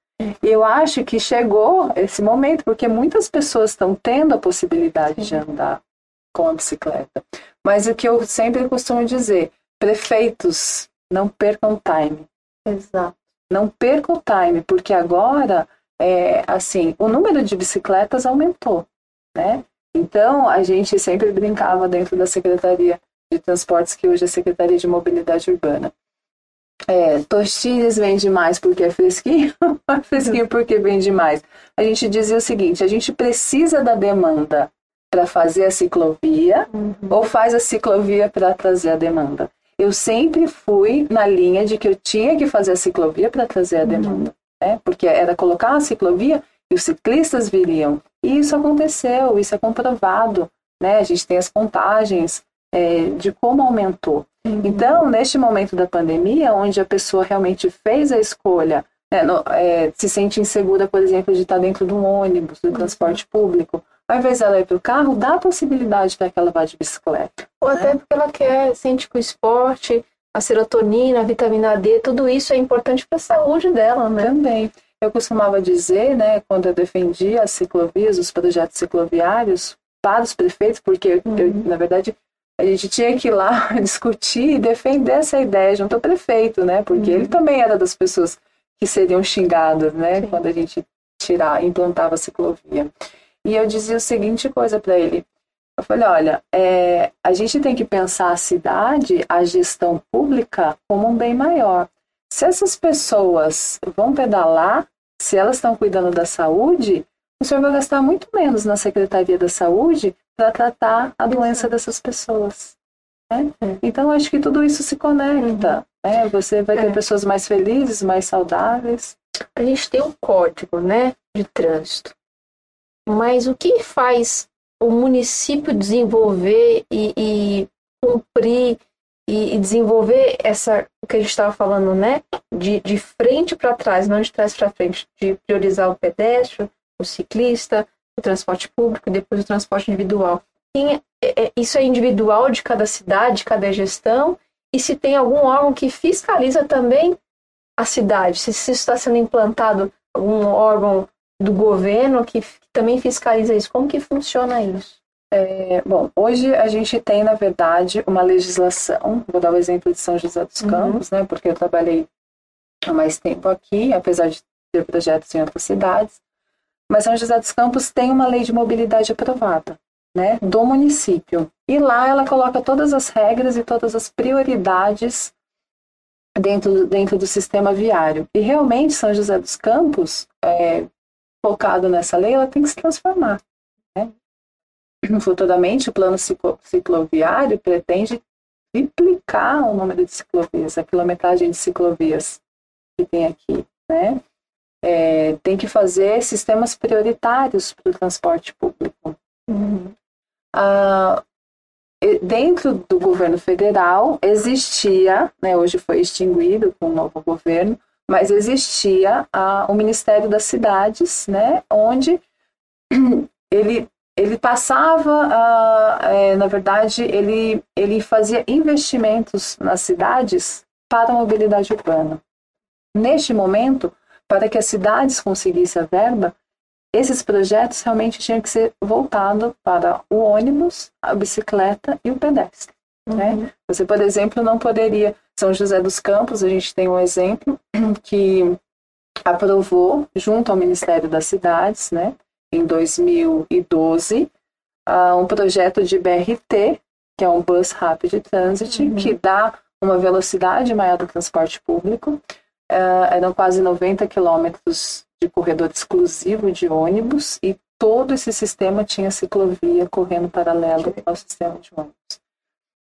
E eu acho que chegou esse momento, porque muitas pessoas estão tendo a possibilidade de andar com a bicicleta. Mas o que eu sempre costumo dizer, prefeitos, não percam time. Exato. Não percam time, porque agora, é, assim, o número de bicicletas aumentou, né? Então, a gente sempre brincava dentro da Secretaria de Transportes, que hoje é Secretaria de Mobilidade Urbana. É, vende mais porque é fresquinho, é fresquinho porque vende mais. A gente dizia o seguinte: a gente precisa da demanda para fazer a ciclovia uhum. ou faz a ciclovia para trazer a demanda. Eu sempre fui na linha de que eu tinha que fazer a ciclovia para trazer a uhum. demanda, né? porque era colocar a ciclovia e os ciclistas viriam. E isso aconteceu, isso é comprovado. Né? A gente tem as contagens é, de como aumentou. Uhum. Então, neste momento da pandemia, onde a pessoa realmente fez a escolha, né, no, é, se sente insegura, por exemplo, de estar dentro de um ônibus, do uhum. transporte público, ao invés dela ir para o carro, dá a possibilidade para que ela vá de bicicleta. Ou né? até porque ela quer, sente que o esporte, a serotonina, a vitamina D, tudo isso é importante para a saúde dela, né? Também. Eu costumava dizer, né, quando eu defendia as ciclovias, os projetos cicloviários, para os prefeitos, porque uhum. eu, na verdade a gente tinha que ir lá discutir e defender essa ideia junto ao prefeito, né? Porque uhum. ele também era das pessoas que seriam xingadas, né? Sim. Quando a gente tirar, implantava a ciclovia. E eu dizia o seguinte coisa para ele. Eu falei, olha, é, a gente tem que pensar a cidade, a gestão pública, como um bem maior. Se essas pessoas vão pedalar, se elas estão cuidando da saúde, o senhor vai gastar muito menos na Secretaria da Saúde para tratar a doença dessas pessoas. Né? É. Então, acho que tudo isso se conecta. Uhum. Né? Você vai ter é. pessoas mais felizes, mais saudáveis. A gente tem um código né, de trânsito. Mas o que faz o município desenvolver e, e cumprir e, e desenvolver essa o que a gente estava falando, né? De, de frente para trás, não de trás para frente, de priorizar o pedestre, o ciclista, o transporte público depois o transporte individual. Tem, é, é, isso é individual de cada cidade, cada gestão, e se tem algum órgão que fiscaliza também a cidade, se isso está sendo implantado um órgão do governo que, que também fiscaliza isso? Como que funciona isso? É, bom, hoje a gente tem, na verdade, uma legislação, vou dar o exemplo de São José dos uhum. Campos, uhum. né, porque eu trabalhei há mais tempo aqui, apesar de ter projetos em outras cidades, mas São José dos Campos tem uma lei de mobilidade aprovada, né, do município, e lá ela coloca todas as regras e todas as prioridades dentro, dentro do sistema viário. E realmente São José dos Campos, é, focado nessa lei, ela tem que se transformar. Futuramente, o plano ciclo, cicloviário pretende triplicar o número de ciclovias, a quilometragem de ciclovias que tem aqui. Né? É, tem que fazer sistemas prioritários para o transporte público. Uhum. Ah, dentro do governo federal existia, né, hoje foi extinguido com o novo governo, mas existia a, o Ministério das Cidades, né, onde ele, ele passava, a, é, na verdade, ele, ele fazia investimentos nas cidades para a mobilidade urbana. Neste momento, para que as cidades conseguissem a verba, esses projetos realmente tinham que ser voltados para o ônibus, a bicicleta e o pedestre. Uhum. Né? Você, por exemplo, não poderia. São José dos Campos, a gente tem um exemplo que aprovou, junto ao Ministério das Cidades, né, em 2012, uh, um projeto de BRT, que é um Bus Rapid Transit, uhum. que dá uma velocidade maior do transporte público. Uh, eram quase 90 quilômetros de corredor exclusivo de ônibus e todo esse sistema tinha ciclovia correndo paralelo ao sistema de ônibus.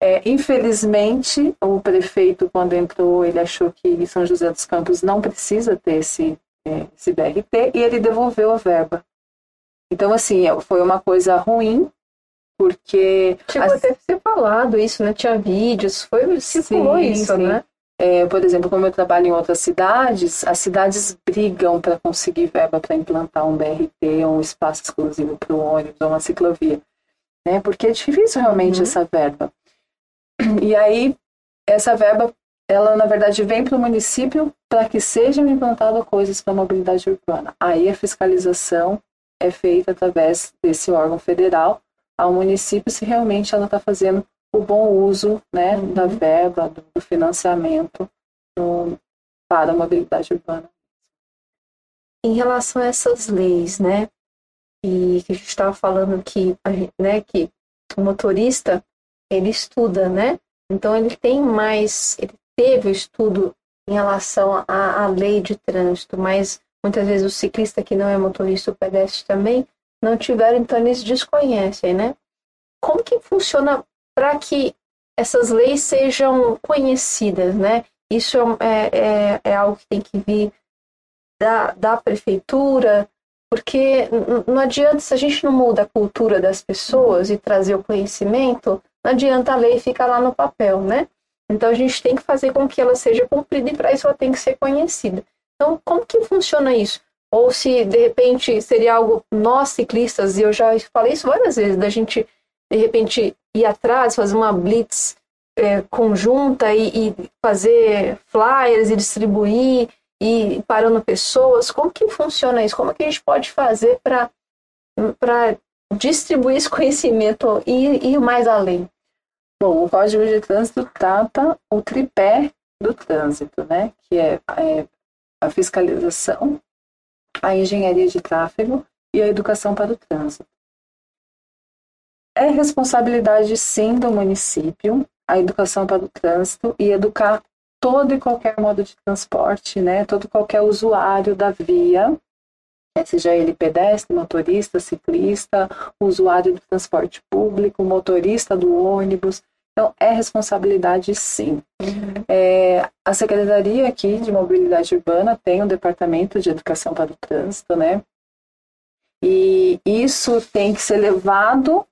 É, infelizmente, o prefeito, quando entrou, ele achou que São José dos Campos não precisa ter esse, é, esse BRT e ele devolveu a verba. Então, assim, é, foi uma coisa ruim, porque... Chegou as... até ser falado isso, né? Tinha vídeos, foi, circulou sim, isso, sim. né? É, por exemplo, como eu trabalho em outras cidades, as cidades brigam para conseguir verba para implantar um BRT, um espaço exclusivo para o ônibus, ou uma ciclovia, né? Porque é difícil realmente uhum. essa verba. E aí, essa verba, ela na verdade vem para o município para que sejam implantadas coisas para a mobilidade urbana. Aí a fiscalização é feita através desse órgão federal ao município se realmente ela está fazendo o bom uso né, uhum. da verba, do, do financiamento do, para a mobilidade urbana. Em relação a essas leis, né, e que a gente estava falando que, né, que o motorista ele estuda, né? Então ele tem mais, ele teve o estudo em relação à, à lei de trânsito, mas muitas vezes o ciclista que não é motorista, o pedestre também, não tiveram, então eles desconhecem, né? Como que funciona para que essas leis sejam conhecidas, né? Isso é, é, é algo que tem que vir da, da prefeitura, porque não adianta, se a gente não muda a cultura das pessoas e trazer o conhecimento, não adianta a lei ficar lá no papel, né? Então a gente tem que fazer com que ela seja cumprida e para isso ela tem que ser conhecida. Então, como que funciona isso? Ou se de repente seria algo nós ciclistas, e eu já falei isso várias vezes, da gente de repente ir atrás, fazer uma blitz é, conjunta e, e, fazer flyers e distribuir e parando pessoas. Como que funciona isso? Como que a gente pode fazer para distribuir esse conhecimento e ir mais além? Bom, o Código de Trânsito trata o tripé do trânsito, né? Que é, é a fiscalização, a engenharia de tráfego e a educação para o trânsito. É responsabilidade, sim, do município a educação para o trânsito e educar todo e qualquer modo de transporte, né? Todo qualquer usuário da via, né? seja ele pedestre, motorista, ciclista, usuário do transporte público, motorista do ônibus. Então, é responsabilidade sim. Uhum. É, a Secretaria aqui de Mobilidade Urbana tem um departamento de educação para o trânsito, né? E isso tem que ser levado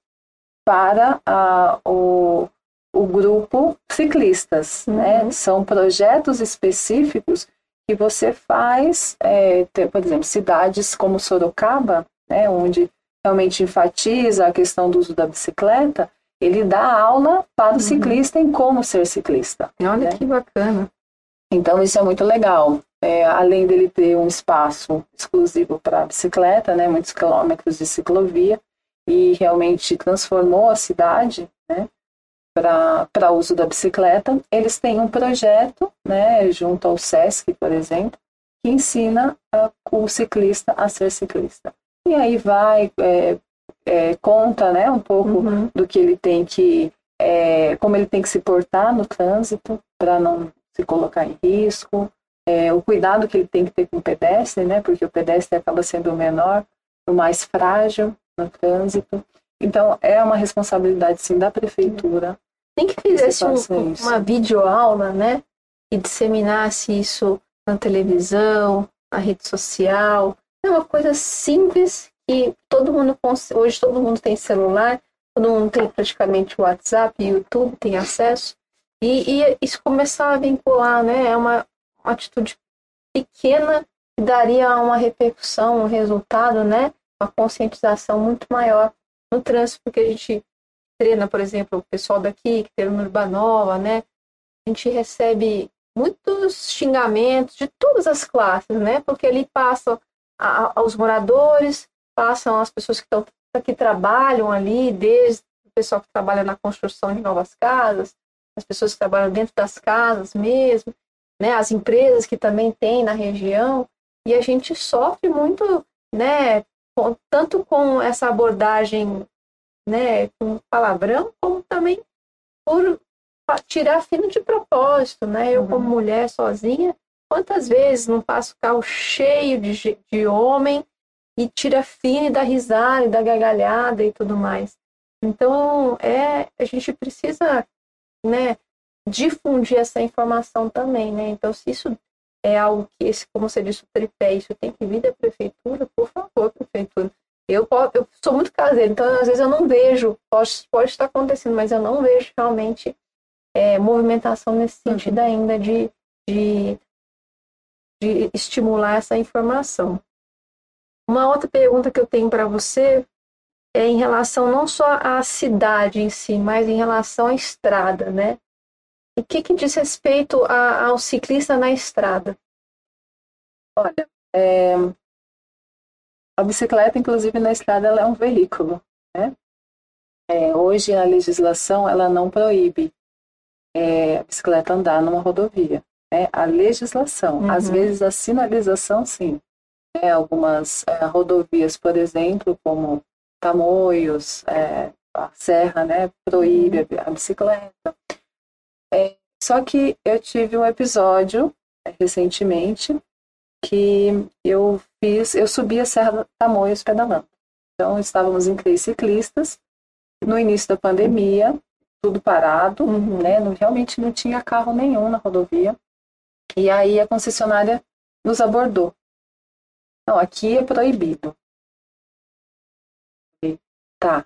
para a, o, o grupo ciclistas. Né? Uhum. Né? São projetos específicos que você faz, é, ter, por exemplo, cidades como Sorocaba, né, onde realmente enfatiza a questão do uso da bicicleta, ele dá aula para o uhum. ciclista em como ser ciclista. Olha né? que bacana. Então isso é muito legal. é, além dele ter um espaço exclusivo para bicicleta, né, muitos quilômetros de ciclovia, e realmente transformou a cidade né, para uso da bicicleta, eles têm um projeto, né, junto ao SESC, por exemplo, que ensina a, o ciclista a ser ciclista. E aí vai, é, é, conta né, um pouco uhum. do que ele tem que, é, como ele tem que se portar no trânsito para não se colocar em risco, é, o cuidado que ele tem que ter com o pedestre, né, porque o pedestre acaba sendo o menor, o mais frágil no trânsito. Então, é uma responsabilidade, sim, da prefeitura. Tem que fizesse um, uma videoaula, né, e disseminasse isso na televisão, na rede social. É uma coisa simples que todo mundo, hoje todo mundo tem celular, todo mundo tem praticamente WhatsApp, YouTube, tem acesso. E, e isso começar a vincular, né? É uma, uma atitude pequena que daria uma repercussão, um resultado, né? Uma conscientização muito maior no trânsito, porque a gente treina, por exemplo, o pessoal daqui, que treina no Urbanova, né? A gente recebe muitos xingamentos de todas as classes, né? Porque ali passam a, aos moradores, passam as pessoas que que trabalham ali, desde o pessoal que trabalha na construção de novas casas, as pessoas que trabalham dentro das casas mesmo, né? As empresas que também tem na região e a gente sofre muito, né? Com, tanto com essa abordagem, né? Com palavrão, como também por tirar fino de propósito, né? Eu, como uhum. mulher sozinha, quantas vezes não passo carro cheio de, de homem e tira fino e dá risada e dá gargalhada e tudo mais. Então, é, a gente precisa, né, difundir essa informação também, né? Então, se isso é algo que, esse, como você disse, o tripé, isso tem que vir da prefeitura, por favor, prefeitura. Eu, eu sou muito caseiro, então às vezes eu não vejo, pode, pode estar acontecendo, mas eu não vejo realmente é, movimentação nesse uhum. sentido ainda de, de, de estimular essa informação. Uma outra pergunta que eu tenho para você é em relação não só à cidade em si, mas em relação à estrada, né? O que, que diz respeito a, ao ciclista na estrada? Olha, é, a bicicleta, inclusive na estrada, ela é um veículo, né? É, hoje a legislação ela não proíbe é, a bicicleta andar numa rodovia. Né? A legislação, uhum. às vezes a sinalização, sim. É, algumas é, rodovias, por exemplo, como Tamoios, é, a Serra, né, proíbe uhum. a, bicicleta. É, só que eu tive um episódio é, recentemente que eu fiz, eu subi a Serra Tamoios pedalando. Então estávamos em três ciclistas no início da pandemia tudo parado, uhum. né? Não, realmente não tinha carro nenhum na rodovia. E aí a concessionária nos abordou. Não, aqui é proibido. Tá.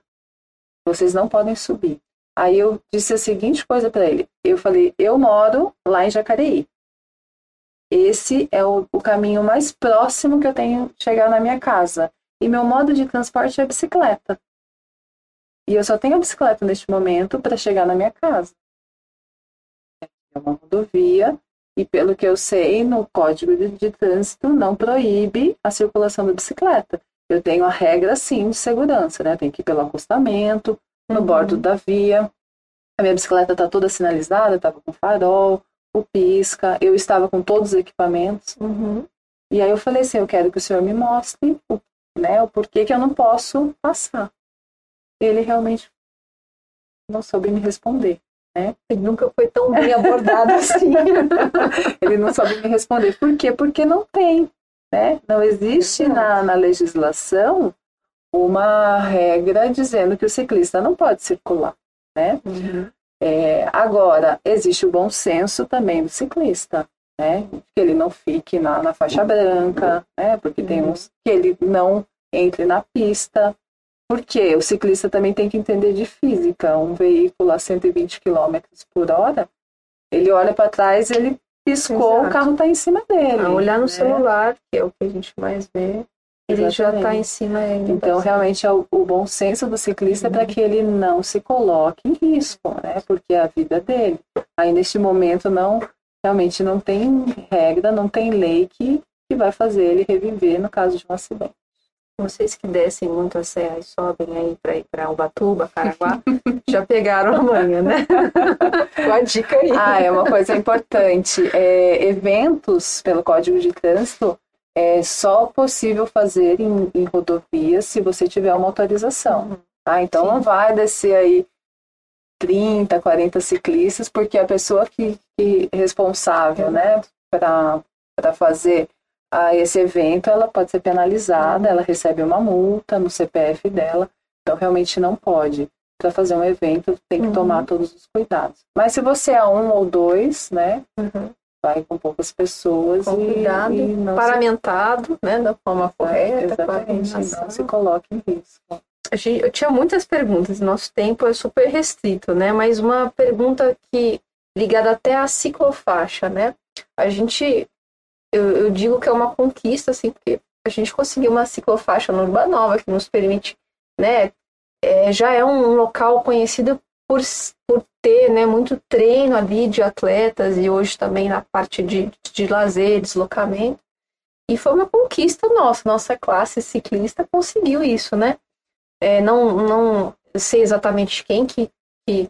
Vocês não podem subir. Aí eu disse a seguinte coisa para ele. Eu falei, eu moro lá em Jacareí. Esse é o, o caminho mais próximo que eu tenho chegar na minha casa. E meu modo de transporte é bicicleta. E eu só tenho a bicicleta neste momento para chegar na minha casa. É uma rodovia e pelo que eu sei, no Código de, de Trânsito não proíbe a circulação da bicicleta. Eu tenho a regra sim de segurança, né? Tem que ir pelo acostamento, no uhum. bordo da via. A minha bicicleta está toda sinalizada, estava com farol, o pisca, eu estava com todos os equipamentos. Uhum. E aí eu falei assim, eu quero que o senhor me mostre o, né, o porquê que eu não posso passar ele realmente não soube me responder. Né? Ele nunca foi tão bem abordado assim. ele não soube me responder. Por quê? Porque não tem. Né? Não existe na, na legislação uma regra dizendo que o ciclista não pode circular. Né? Uhum. É, agora, existe o bom senso também do ciclista. Né? Que ele não fique na, na faixa branca, né? porque uhum. tem uns que ele não entre na pista, porque o ciclista também tem que entender de física. Um veículo a 120 km por hora, ele olha para trás, ele piscou, Exato. o carro está em cima dele. A olhar no né? celular, que é o que a gente mais vê, ele Exatamente. já está em cima. Então, realmente, é o, o, bom senso do ciclista uhum. é para que ele não se coloque em risco, né? Porque é a vida dele. Aí, neste momento, não realmente não tem regra, não tem lei que, que vai fazer ele reviver no caso de um acidente. Vocês que descem muito a serra e sobem aí para ir para Ubatuba, Caraguá, já pegaram amanhã, né? Qual a dica aí? Ah, é uma coisa importante. É, eventos pelo Código de Trânsito é só possível fazer em, em rodovias se você tiver uma autorização. Uhum. Ah, então Sim. não vai descer aí 30, 40 ciclistas, porque a pessoa que, que é responsável, né, para fazer a esse evento, ela pode ser penalizada, ela recebe uma multa no CPF dela, então realmente não pode. Para fazer um evento, tem que uhum. tomar todos os cuidados. Mas se você é um ou dois, né, uhum. vai com poucas pessoas com e, cuidado, e não paramentado, se... né, da forma correta, exatamente, não se coloque em risco. Eu tinha muitas perguntas, nosso tempo é super restrito, né? Mas uma pergunta que ligada até à ciclofaixa, né? A gente eu, eu, digo que é uma conquista, assim, porque a gente conseguiu uma ciclofaixa no Urbanova que nos permite, né, é, já é um local conhecido por, por ter, né, muito treino ali de atletas e hoje também na parte de, de lazer, deslocamento. E foi uma conquista nossa, nossa classe ciclista conseguiu isso, né? É, não, não sei exatamente quem que, que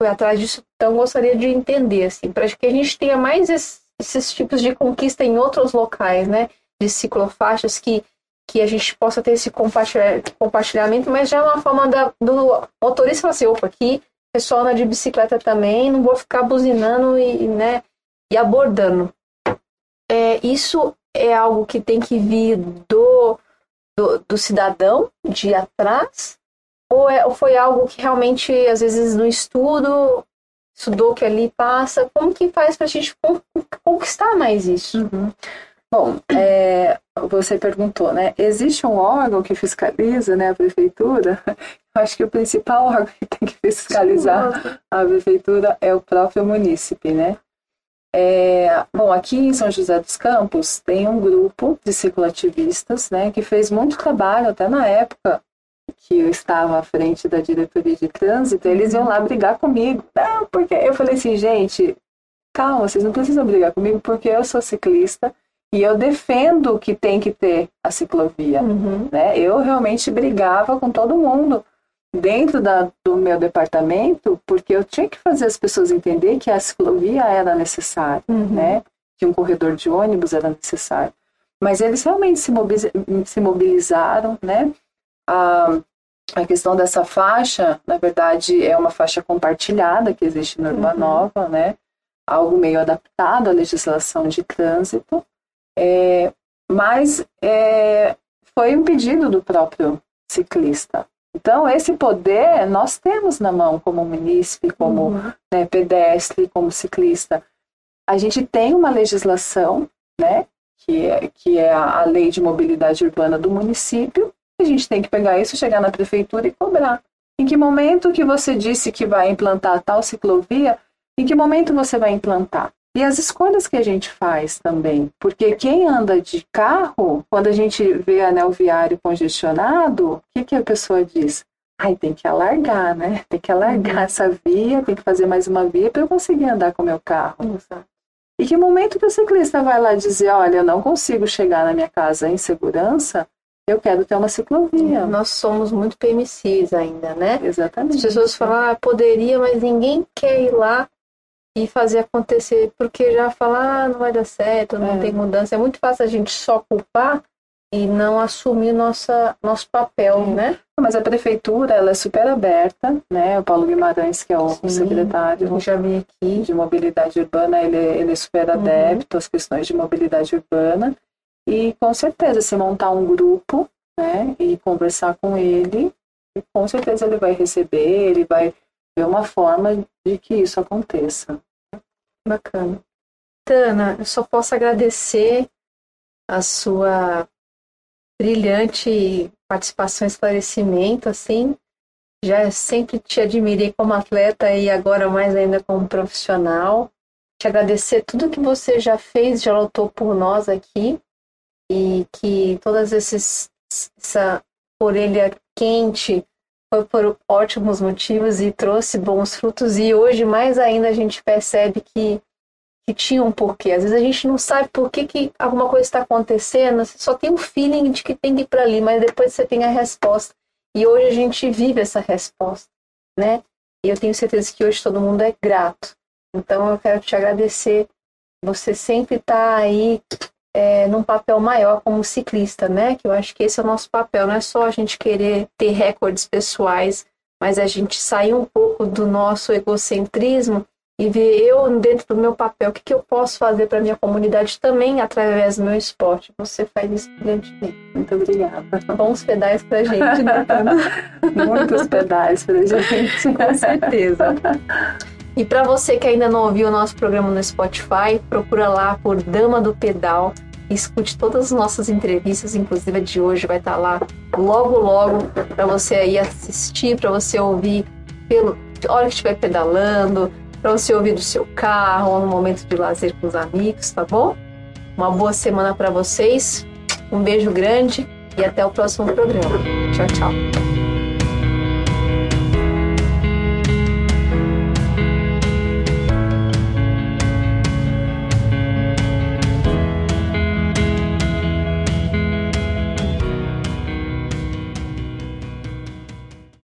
foi atrás disso, então gostaria de entender, assim, para que a gente tenha mais esse esses tipos de conquista em outros locais, né? De ciclofaixas que, que a gente possa ter esse compartilhamento, mas já é uma forma da, do motorista falar assim, opa, aqui pessoal anda de bicicleta também, não vou ficar buzinando e, né, e abordando. É, isso é algo que tem que vir do, do, do cidadão de atrás, ou, é, ou foi algo que realmente, às vezes, no estudo, estudou que ali passa, como que faz para a gente conquistar mais isso? Uhum. Bom, é, você perguntou, né? Existe um órgão que fiscaliza, né, a prefeitura? Eu acho que o principal órgão que tem que fiscalizar a prefeitura é o próprio munícipe, né? É, bom, aqui em São José dos Campos tem um grupo de cicloativistas, né, que fez muito trabalho até na época que eu estava à frente da diretoria de trânsito, eles iam lá brigar comigo. Não, porque eu falei assim, gente, calma, vocês não precisam brigar comigo porque eu sou ciclista e eu defendo que tem que ter a ciclovia. Uhum. Né? Eu realmente brigava com todo mundo dentro da, do meu departamento porque eu tinha que fazer as pessoas entender que a ciclovia era necessária, uhum. né? que um corredor de ônibus era necessário. Mas eles realmente se mobilizaram, né? A, a questão dessa faixa, na verdade, é uma faixa compartilhada que existe no Urbanova, uhum. né? Algo meio adaptado à legislação de trânsito, é, mas é, foi um pedido do próprio ciclista. Então, esse poder nós temos na mão como munícipe, como uhum. né, pedestre, como ciclista. A gente tem uma legislação, né, que é, que é a Lei de Mobilidade Urbana do município, a gente tem que pegar isso, chegar na prefeitura e cobrar. Em que momento que você disse que vai implantar tal ciclovia? Em que momento você vai implantar? E as escolhas que a gente faz também. Porque quem anda de carro, quando a gente vê anel viário congestionado, o que, que a pessoa diz? Ai, tem que alargar, né? Tem que alargar uhum. essa via, tem que fazer mais uma via para eu conseguir andar com o meu carro. E que momento que o ciclista vai lá dizer, olha, eu não consigo chegar na minha casa em segurança, eu quero ter uma ciclovia. Nós somos muito permissivos ainda, né? Exatamente. As pessoas falam, ah, poderia, mas ninguém quer ir lá e fazer acontecer, porque já falar, ah, não vai dar certo, não é. tem mudança. É muito fácil a gente só culpar e não assumir nossa, nosso papel, é. né? Mas a prefeitura, ela é super aberta, né? O Paulo Guimarães, que é o Sim, secretário já vi aqui. de mobilidade urbana, ele, ele é super uhum. adepto uhum. às questões de mobilidade urbana. E com certeza, se montar um grupo, né, e conversar com ele, com certeza ele vai receber, ele vai ver uma forma de que isso aconteça. Bacana. Tana, eu só posso agradecer a sua brilhante participação esclarecimento, assim. Já sempre te admirei como atleta e agora mais ainda como profissional. Te agradecer tudo que você já fez, já lutou por nós aqui e que todas esses essa orelha quente foi por ótimos motivos e trouxe bons frutos e hoje mais ainda a gente percebe que que tinha um porquê. Às vezes a gente não sabe por que, que alguma coisa está acontecendo, você só tem um feeling de que tem que ir para ali, mas depois você tem a resposta. E hoje a gente vive essa resposta, né? E eu tenho certeza que hoje todo mundo é grato. Então eu quero te agradecer. Você sempre está aí é, num papel maior como ciclista, né? Que eu acho que esse é o nosso papel. Não é só a gente querer ter recordes pessoais, mas a gente sair um pouco do nosso egocentrismo e ver eu dentro do meu papel, o que, que eu posso fazer para minha comunidade também através do meu esporte. Você faz isso brilhantemente. Muito obrigada. Bons pedais para a gente, né? Muitos pedais para a gente. Com certeza. E para você que ainda não ouviu o nosso programa no Spotify, procura lá por Dama do Pedal. Escute todas as nossas entrevistas, inclusive a de hoje vai estar lá logo logo para você aí assistir, para você ouvir pelo hora que estiver pedalando, para você ouvir do seu carro ou no momento de lazer com os amigos, tá bom? Uma boa semana para vocês. Um beijo grande e até o próximo programa. Tchau, tchau.